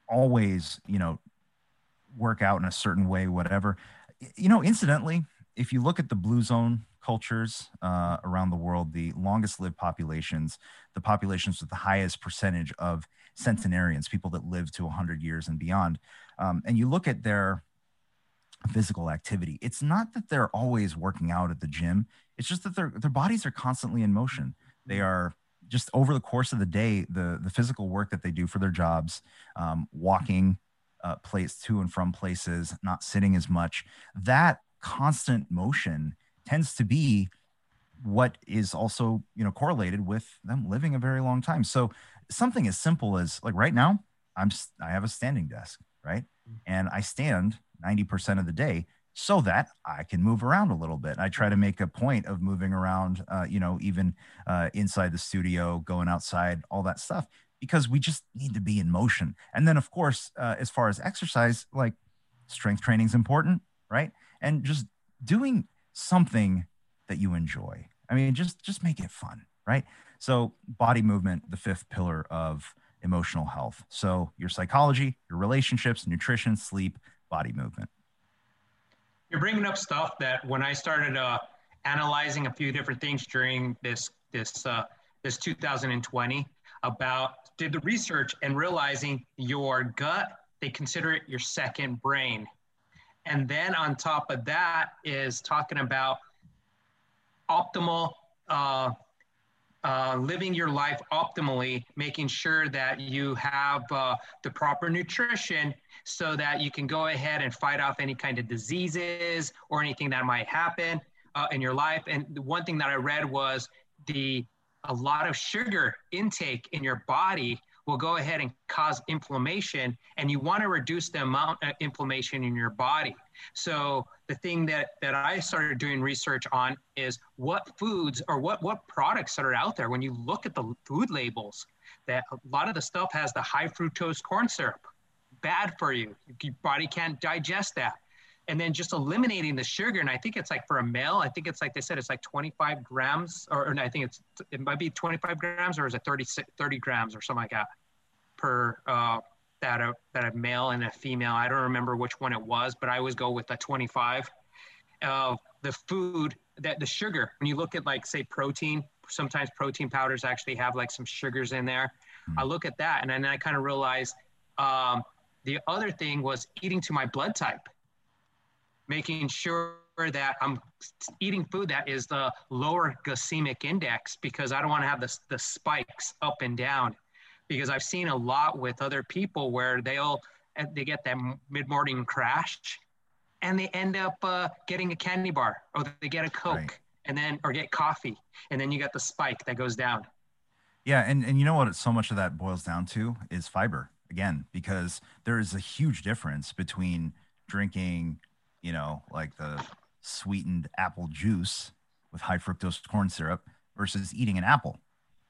always, you know, work out in a certain way, whatever? You know, incidentally, if you look at the blue zone cultures uh, around the world, the longest lived populations, the populations with the highest percentage of centenarians, people that live to 100 years and beyond. Um, and you look at their physical activity. It's not that they're always working out at the gym. It's just that their their bodies are constantly in motion. They are just over the course of the day, the the physical work that they do for their jobs, um, walking uh, place to and from places, not sitting as much. That constant motion tends to be what is also you know correlated with them living a very long time. So something as simple as like right now, I'm I have a standing desk, right, and I stand 90% of the day so that I can move around a little bit. I try to make a point of moving around, uh, you know, even uh, inside the studio, going outside, all that stuff, because we just need to be in motion. And then, of course, uh, as far as exercise, like strength training is important, right? And just doing something that you enjoy. I mean, just just make it fun, right? So, body movement, the fifth pillar of emotional health. So, your psychology, your relationships, nutrition, sleep, body movement. You're bringing up stuff that when I started uh, analyzing a few different things during this this uh, this 2020 about did the research and realizing your gut they consider it your second brain, and then on top of that is talking about optimal uh, uh, living your life optimally, making sure that you have uh, the proper nutrition so that you can go ahead and fight off any kind of diseases or anything that might happen uh, in your life. And the one thing that I read was the a lot of sugar intake in your body will go ahead and cause inflammation and you want to reduce the amount of inflammation in your body. So the thing that that i started doing research on is what foods or what what products that are out there. When you look at the food labels that a lot of the stuff has the high fructose corn syrup. Bad for you. Your body can't digest that and then just eliminating the sugar and i think it's like for a male i think it's like they said it's like 25 grams or, or i think it's it might be 25 grams or is it 30 30 grams or something like that per uh, that a that a male and a female. I don't remember which one it was but i always go with the 25 uh, the food that the sugar. When you look at like say protein sometimes protein powders actually have like some sugars in there. Mm-hmm. i look at that and then i kind of realized um, the other thing was eating to my blood type making sure that I'm eating food that is the lower glycemic index because I don't want to have the, the spikes up and down. Because I've seen a lot with other people where they'll they get that mid morning crash, and they end up uh, getting a candy bar or they get a coke right. and then or get coffee and then you got the spike that goes down. Yeah, and and you know what? So much of that boils down to is fiber again because there is a huge difference between drinking you know, like the sweetened apple juice with high fructose corn syrup versus eating an apple.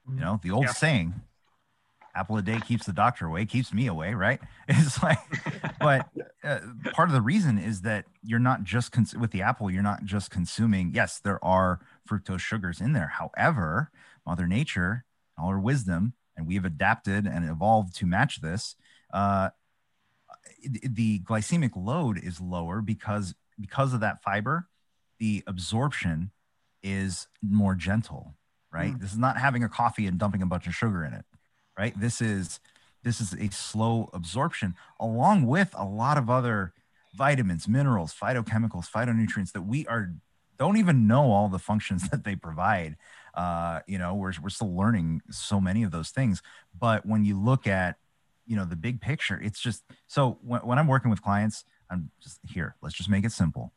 You know, the old yeah. saying, apple a day keeps the doctor away, keeps me away, right? It's like, but uh, part of the reason is that you're not just cons- with the apple, you're not just consuming. Yes, there are fructose sugars in there. However, Mother Nature, all her wisdom, and we've adapted and evolved to match this. Uh, the glycemic load is lower because because of that fiber the absorption is more gentle right? Mm. this is not having a coffee and dumping a bunch of sugar in it right? This is this is a slow absorption along with a lot of other vitamins minerals phytochemicals phytonutrients that we are don't even know all the functions that they provide. Uh, you know we're, we're still learning so many of those things. But when you look at you know the big picture. It's just so when, when i'm working with clients i'm just here let's just make it simple.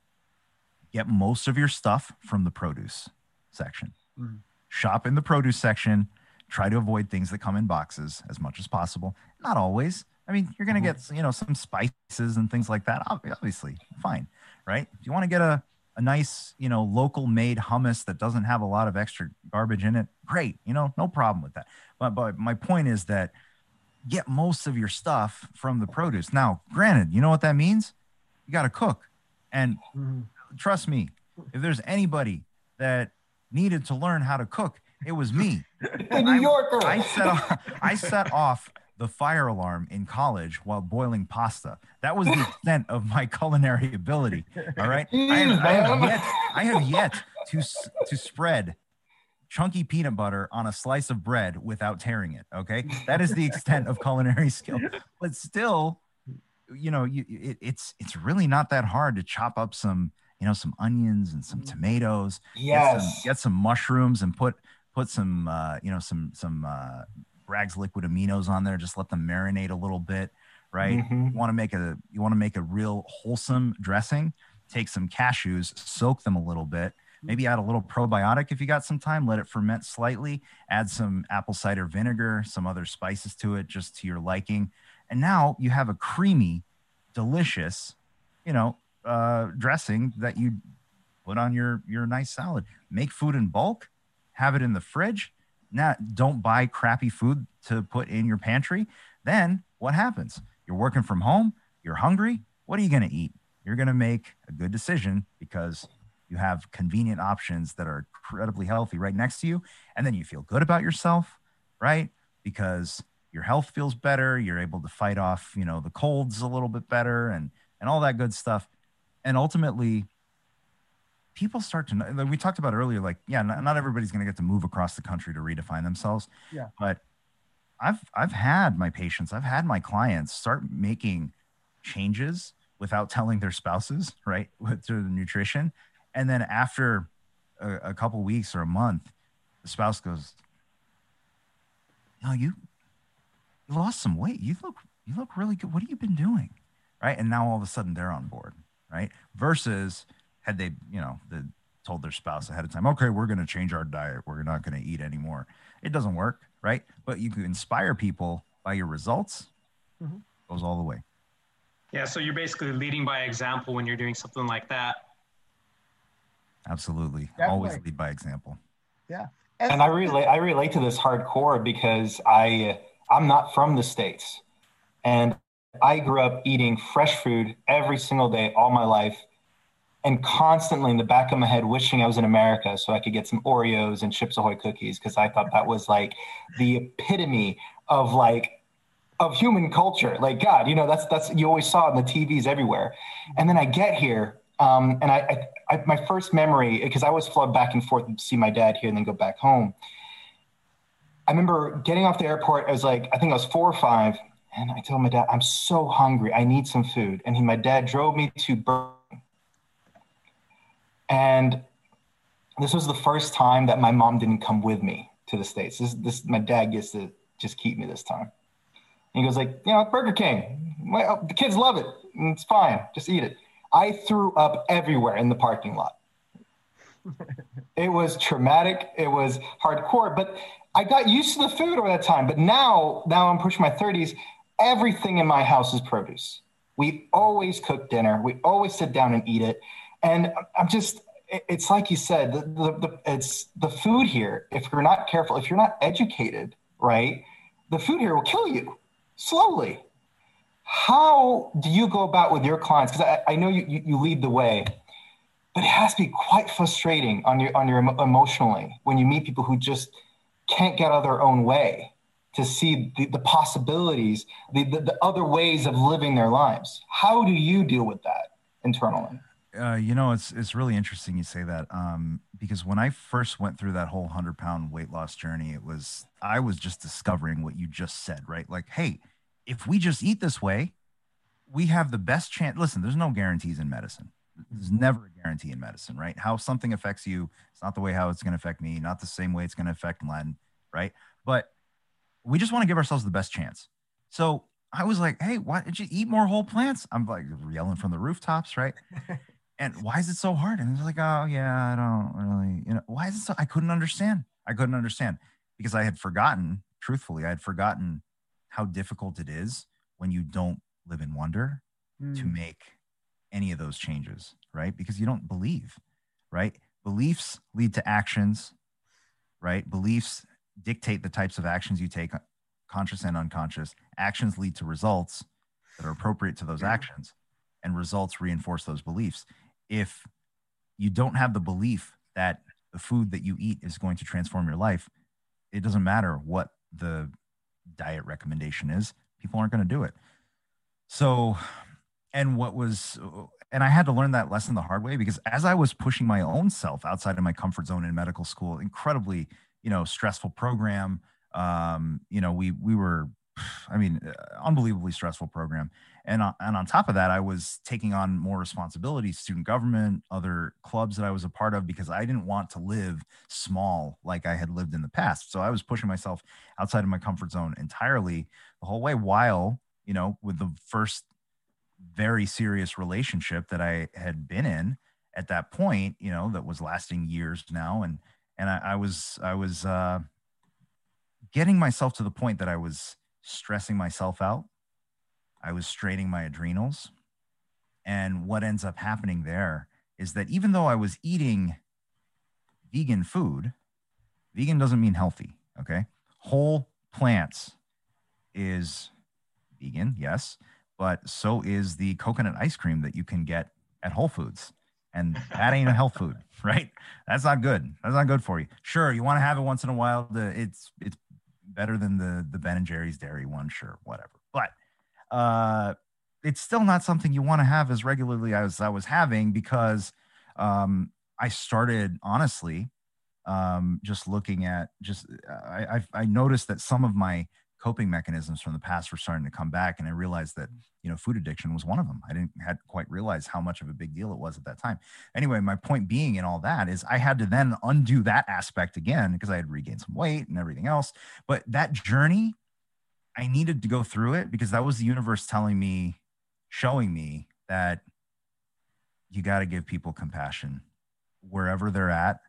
Get most of your stuff from the produce section. Mm-hmm. shop in the produce section. Try to avoid things that come in boxes as much as possible. Not always. I mean you're going to mm-hmm. get you know some spices and things like that obviously fine right? If you want to get a, a nice you know local made hummus that doesn't have a lot of extra garbage in it great you know no problem with that. But but my point is that get most of your stuff from the produce. Now, granted, you know what that means? You got to cook. And mm-hmm. trust me, if there's anybody that needed to learn how to cook, it was me. The New Yorker. I, I set off, I set off the fire alarm in college while boiling pasta. That was the extent of my culinary ability. All right. I have, I have yet, I have yet to to spread chunky peanut butter on a slice of bread without tearing it. Okay. That is the extent of culinary skill. But still, you know, you, it, it's it's really not that hard to chop up some, you know, some onions and some tomatoes. Yes. Get some, get some mushrooms and put put some uh, you know, some some uh Bragg's liquid aminos on there. Just let them marinate a little bit, right? Mhm. You want to make a you want to make a real wholesome dressing. Take some cashews, soak them a little bit. Maybe add a little probiotic if you got some time. Let it ferment slightly. Add some apple cider vinegar, some other spices to it, just to your liking. And now you have a creamy, delicious, you know, uh, dressing that you put on your your nice salad. Make food in bulk. Have it in the fridge. Now, don't buy crappy food to put in your pantry. Then what happens? You're working from home. You're hungry. What are you going to eat? You're going to make a good decision because you have convenient options that are incredibly healthy right next to you. And then you feel good about yourself, right? Because your health feels better. You're able to fight off, you know, the colds a little bit better and, and all that good stuff. And ultimately, people start to know, like we talked about earlier, like, yeah, not, not everybody's going to get to move across the country to redefine themselves. Yeah. But I've, I've had my patients, I've had my clients start making changes without telling their spouses, right? With through the nutrition. And then after a, a couple weeks or a month, the spouse goes, No, you you lost some weight. You look you look really good. What have you been doing? Right. And now all of a sudden they're on board. Right. Versus had they, you know, the told their spouse ahead of time, okay, we're gonna change our diet. We're not gonna eat anymore. It doesn't work, right? But you can inspire people by your results. Mhm. Goes all the way. Yeah, so you're basically leading by example when you're doing something like that. Absolutely. Definitely. Always lead by example. Yeah. And I relate I relate to this hardcore because I I'm not from the states, and I grew up eating fresh food every single day all my life, and constantly in the back of my head wishing I was in America so I could get some Oreos and Chips Ahoy cookies because I thought that was like the epitome of like of human culture. Like God, you know that's that's you always saw it in the TVs everywhere, and then I get here. Um, and I, I, I, my first memory, because I always flood back and forth to see my dad here and then go back home. I remember getting off the airport. I was like, I think I was four or five, and I told my dad, "I'm so hungry. I need some food." And he, my dad, drove me to Burger King. And this was the first time that my mom didn't come with me to the states. This, this, my dad gets to just keep me this time. And he goes like, you know, Burger King. Well, the kids love it. It's fine. Just eat it. I threw up everywhere in the parking lot. it was traumatic. It was hardcore, but I got used to the food over that time. But now, now I'm pushing my 30s. Everything in my house is produce. We always cook dinner. We always sit down and eat it. And I'm just, it's like you said, the, the, the, it's the food here. If you're not careful, if you're not educated, right, the food here will kill you slowly how do you go about with your clients? Because I, I know you, you, you lead the way but it has to be quite frustrating on your on your emo- emotionally when you meet people who just can't get out of their own way to see the, the possibilities the, the, the other ways of living their lives. How do you deal with that internally? Uh, you know, it's it's really interesting you say that um, because when I first went through that whole hundred pound weight loss journey, it was I was just discovering what you just said, right? Like, hey, if we just eat this way, we have the best chance. Listen, there's no guarantees in medicine. There's never a guarantee in medicine, right? How something affects you, it's not the way how it's going to affect me, not the same way it's going to affect Len, right? But we just want to give ourselves the best chance. So I was like, hey, why did you eat more whole plants? I'm like yelling from the rooftops, right? and why is it so hard? And it's like, oh yeah, I don't really, you know, why is it so? I couldn't understand. I couldn't understand because I had forgotten, truthfully, I had forgotten how difficult it is when you don't live in wonder to Mm. make any of those changes, right? Because you don't believe, right? Beliefs lead to actions, right? Beliefs dictate the types of actions you take, conscious and unconscious. Actions lead to results that are appropriate to those actions, and results reinforce those beliefs. If you don't have the belief that the food that you eat is going to transform your life, it doesn't matter what the diet recommendation is, people aren't going to do it. So, and what was and I had to learn that lesson the hard way because as I was pushing my own self outside of my comfort zone in medical school, incredibly, you know, stressful program. Um, you know, we we were, I mean, uh, unbelievably stressful program, and on, and on top of that, I was taking on more responsibilities, student government, other clubs that I was a part of because I didn't want to live small like I had lived in the past. So I was pushing myself outside of my comfort zone entirely the whole way, while you know, with the first very serious relationship that I had been in at that point, you know, that was lasting years now. And, and I, I was, I was, uh, getting myself to the point that I was stressing myself out. I was straining my adrenals. And what ends up happening there is that even though I was eating vegan food, vegan doesn't mean healthy. Okay. Whole plants is vegan, yes but so is the coconut ice cream that you can get at Whole Foods. And that ain't a health food, right? That's not good. That's not good for you. Sure, you want to have it once in a while. It's it's better than the the Ben and Jerry's dairy one, sure, whatever. Uh, it's still not something you want to have as regularly as I was having because um, I started honestly um, just looking at just I, I I noticed that some of my coping mechanisms from the past were starting to come back and i realized that you know food addiction was one of them. I didn't had quite realize how much of a big deal it was at that time. Anyway my point being in all that is i had to then undo that aspect again because i had regained some weight and everything else but that journey i needed to go through it because that was the universe telling me showing me that you got to give people compassion wherever they're at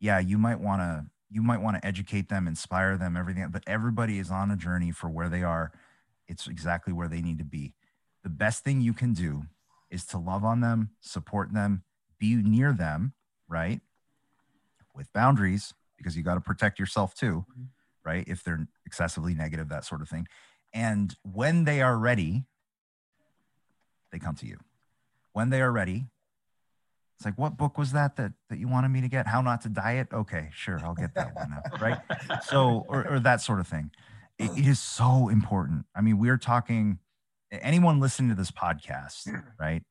yeah you might want to you might want to educate them, inspire them, everything, but everybody is on a journey for where they are. It's exactly where they need to be. The best thing you can do is to love on them, support them, be near them, right? With boundaries, because you got to protect yourself too, mm-hmm. Right? If they're excessively negative, that sort of thing. And when they are ready, they come to you. When they are ready, it's like, what book was that that that you wanted me to get? How not to diet? Okay, sure, I'll get that one. Now, right? So, or, or that sort of thing. It, it is so important. I mean, we're talking. Anyone listening to this podcast, right?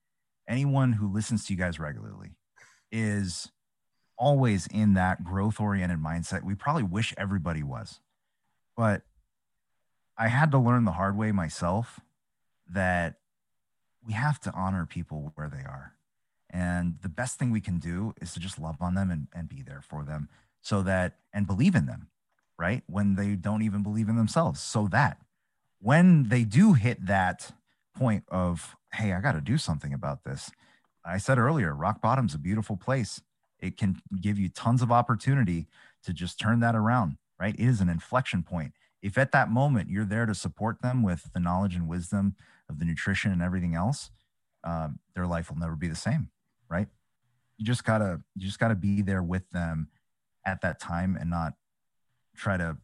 Anyone who listens to you guys regularly is always in that growth oriented mindset. We probably wish everybody was, but I had to learn the hard way myself that we have to honor people where they are and the best thing we can do is to just love on them and, and be there for them so that, and believe in them, right? When they don't even believe in themselves. So that when they do hit that point of, hey, I got to do something about this. I said earlier, rock bottom's a beautiful place. It can give you tons of opportunity to just turn that around, right? It is an inflection point. If at that moment you're there to support them with the knowledge and wisdom of the nutrition and everything else, um, their life will never be the same right? You just gotta you just gotta be there with them at that time and not try to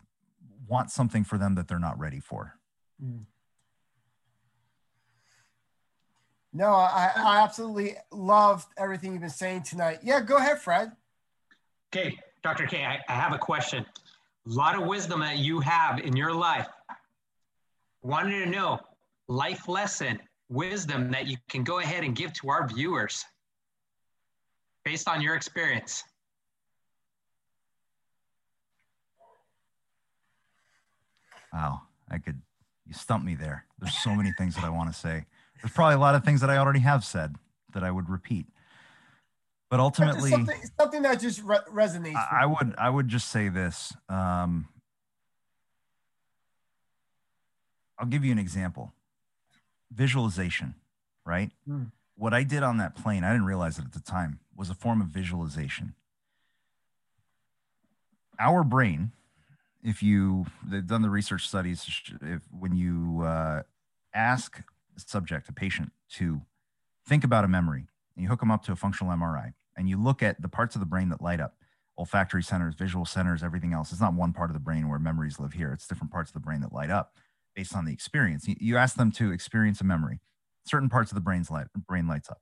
want something for them that they're not ready for. Mm. No, I, I absolutely loved everything you've been saying tonight. Yeah, go ahead, Fred. Okay, Dr. K, I, I have a question. A lot of wisdom that you have in your life. Wanted to know life lesson, wisdom that you can go ahead and give to our viewers based on your experience? Wow, I could, you stumped me there. There's so many things that I want to say. There's probably a lot of things that I already have said that I would repeat. But ultimately, something, something, that just re- resonates. I, I would, I would just say this. Um, I'll give you an example. Visualization, right? Mm. What I did on that plane, I didn't realize it at the time was a form of visualization. Our brain, if you they've done the research studies, if when you uh, ask a subject, a patient, to think about a memory, and you hook them up to a functional MRI, and you look at the parts of the brain that light up, olfactory centers, visual centers, everything else. It's not one part of the brain where memories live here. It's different parts of the brain that light up based on the experience. You ask them to experience a memory. Certain parts of the brain's light, brain lights up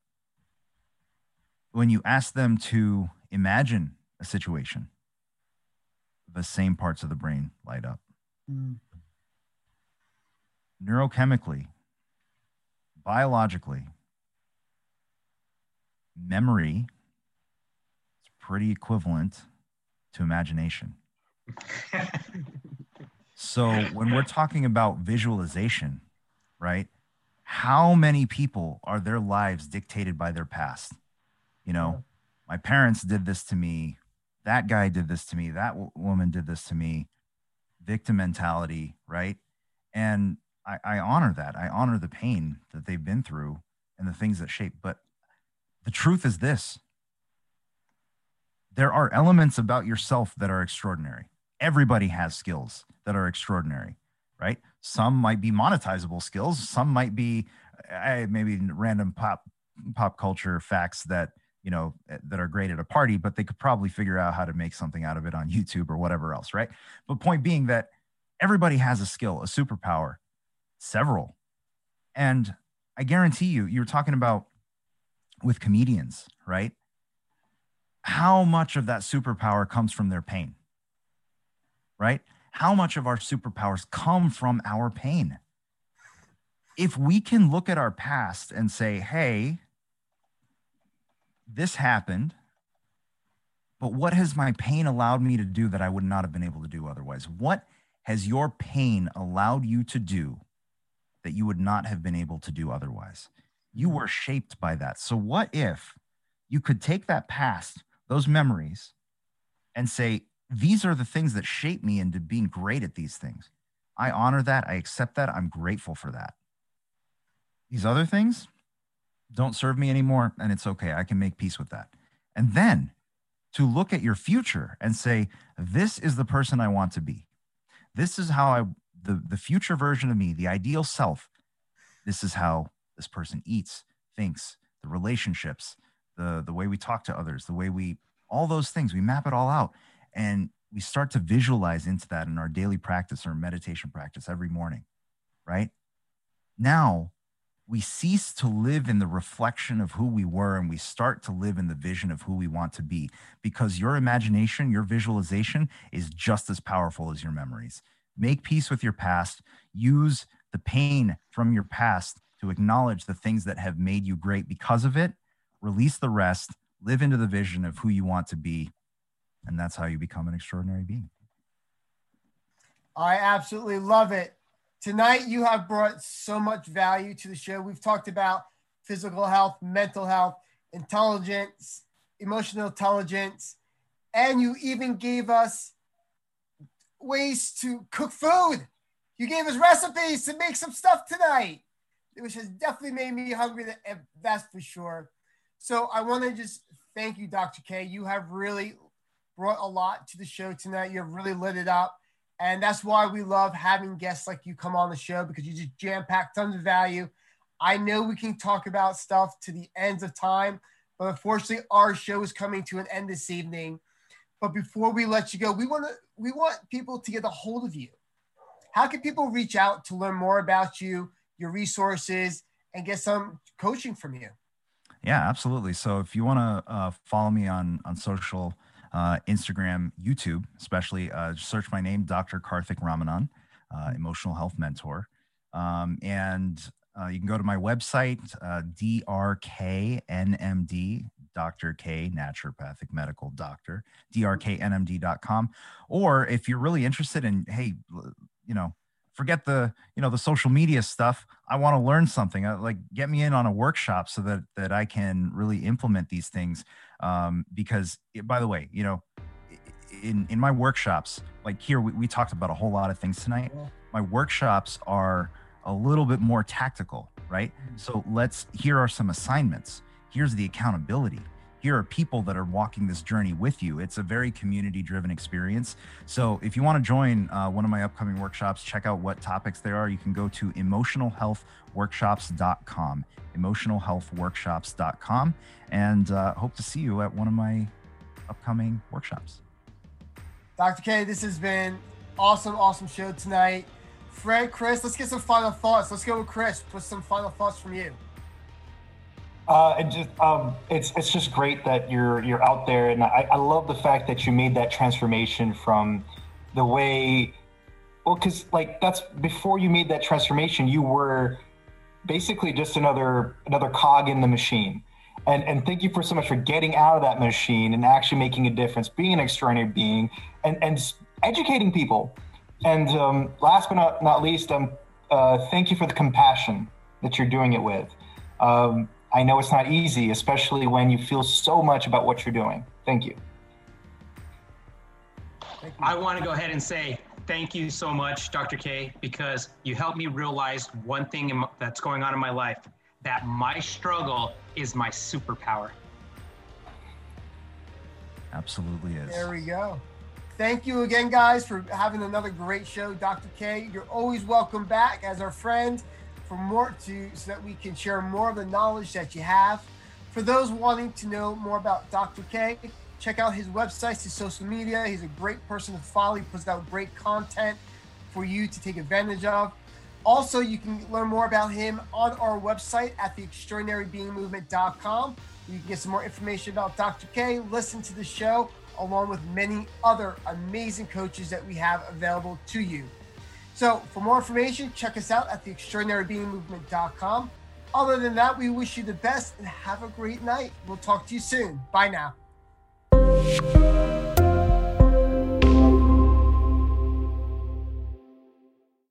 when you ask them to imagine a situation, the same parts of the brain light up. Mm. Neurochemically, biologically, memory pretty equivalent to imagination. so when we're talking about visualization, right? How many people are their lives dictated by their past? You know, my parents did this to me. That guy did this to me. That w- woman did this to me. Victim mentality, right? And I, I honor that. I honor the pain that they've been through and the things that shape. But the truth is this there are elements about yourself that are extraordinary. Everybody has skills that are extraordinary, right? Some might be monetizable skills. Some might be maybe random pop pop culture facts that you know eh, that are great at a party, but they could probably figure out how to make something out of it on YouTube or whatever else, right? But point being that everybody has a skill, a superpower, several, and I guarantee you, you're talking about with comedians, right? How much of that superpower comes from their pain, right? How much of our superpowers come from our pain? If we can look at our past and say, hey, this happened, but what has my pain allowed me to do that I would not have been able to do otherwise? What has your pain allowed you to do that you would not have been able to do otherwise? You mm-hmm. were shaped by that. So, what if you could take that past, those memories, and say, these are the things that shape me into being great at these things. I honor that. I accept that. I'm grateful for that. These other things don't serve me anymore, and it's okay. I can make peace with that. And then to look at your future and say, this is the person I want to be. This is how I, the, the future version of me, the ideal self, this is how this person eats, thinks, the relationships, the, the way we talk to others, the way we, all those things, we map it all out. And we start to visualize into that in our daily practice or meditation practice every morning, right? Now we cease to live in the reflection of who we were and we start to live in the vision of who we want to be because your imagination, your visualization is just as powerful as your memories. Make peace with your past, use the pain from your past to acknowledge the things that have made you great because of it, release the rest, live into the vision of who you want to be, and that's how you become an extraordinary being. I absolutely love it. Tonight, you have brought so much value to the show. We've talked about physical health, mental health, intelligence, emotional intelligence, and you even gave us ways to cook food. You gave us recipes to make some stuff tonight, which has definitely made me hungry. That's for sure. So I want to just thank you, Dr. K. You have really brought a lot to the show tonight. You have really lit it up. And that's why we love having guests like you come on the show because you just jam pack tons of value. I know we can talk about stuff to the ends of time, but unfortunately, our show is coming to an end this evening. But before we let you go, we want to we want people to get a hold of you. How can people reach out to learn more about you, your resources, and get some coaching from you? Yeah, absolutely. So if you want to uh, follow me on on social uh, Instagram, YouTube, especially. Uh, search my name, Dr. Karthik Ramanan, uh, emotional health mentor. Um, and uh, you can go to my website, uh, DRKNMD, Dr. K, naturopathic medical doctor, drknmd.com. Or if you're really interested in, hey, you know, forget the you know the social media stuff. I want to learn something uh, like get me in on a workshop so that that i can really implement these things um, because it, by the way you know in in my workshops like here we, we talked about a whole lot of things tonight. My workshops are a little bit more tactical right? Mm-hmm. so let's here are some assignments. Here's the accountability here are people that are walking this journey with you. It's a very community driven experience. So if you want to join uh, one of my upcoming workshops, check out what topics there are. You can go to emotionalhealthworkshops.com, emotionalhealthworkshops.com, and uh, hope to see you at one of my upcoming workshops. Dr. K, this has been awesome, awesome show tonight. Fred, Chris, let's get some final thoughts. Let's go with Chris. Put some final thoughts from you. Uh, it just um, it's it's just great that you're you're out there, and I, I love the fact that you made that transformation from the way, well, because like that's before you made that transformation, you were basically just another another cog in the machine, And, and thank you for so much for getting out of that machine and actually making a difference, being an extraordinary being, and, and educating people. And um, last but not, not least, um, uh, thank you for the compassion that you're doing it with. Um, I know it's not easy, especially when you feel so much about what you're doing. Thank you. Thank you. I want to go ahead and say thank you so much, Dr. K, because you helped me realize one thing that's going on in my life that my struggle is my superpower. Absolutely is. There we go. Thank you again, guys, for having another great show, Dr. K. You're always welcome back as our friend for more to so that we can share more of the knowledge that you have. For those wanting to know more about Dr. K, check out his websites, his social media. He's a great person to follow. He puts out great content for you to take advantage of. Also, you can learn more about him on our website at theextraordinarybeingmovement.com. You can get some more information about Dr. K, listen to the show, along with many other amazing coaches that we have available to you. So, for more information, check us out at theextraordinarybeingmovement.com. Other than that, we wish you the best and have a great night. We'll talk to you soon. Bye now.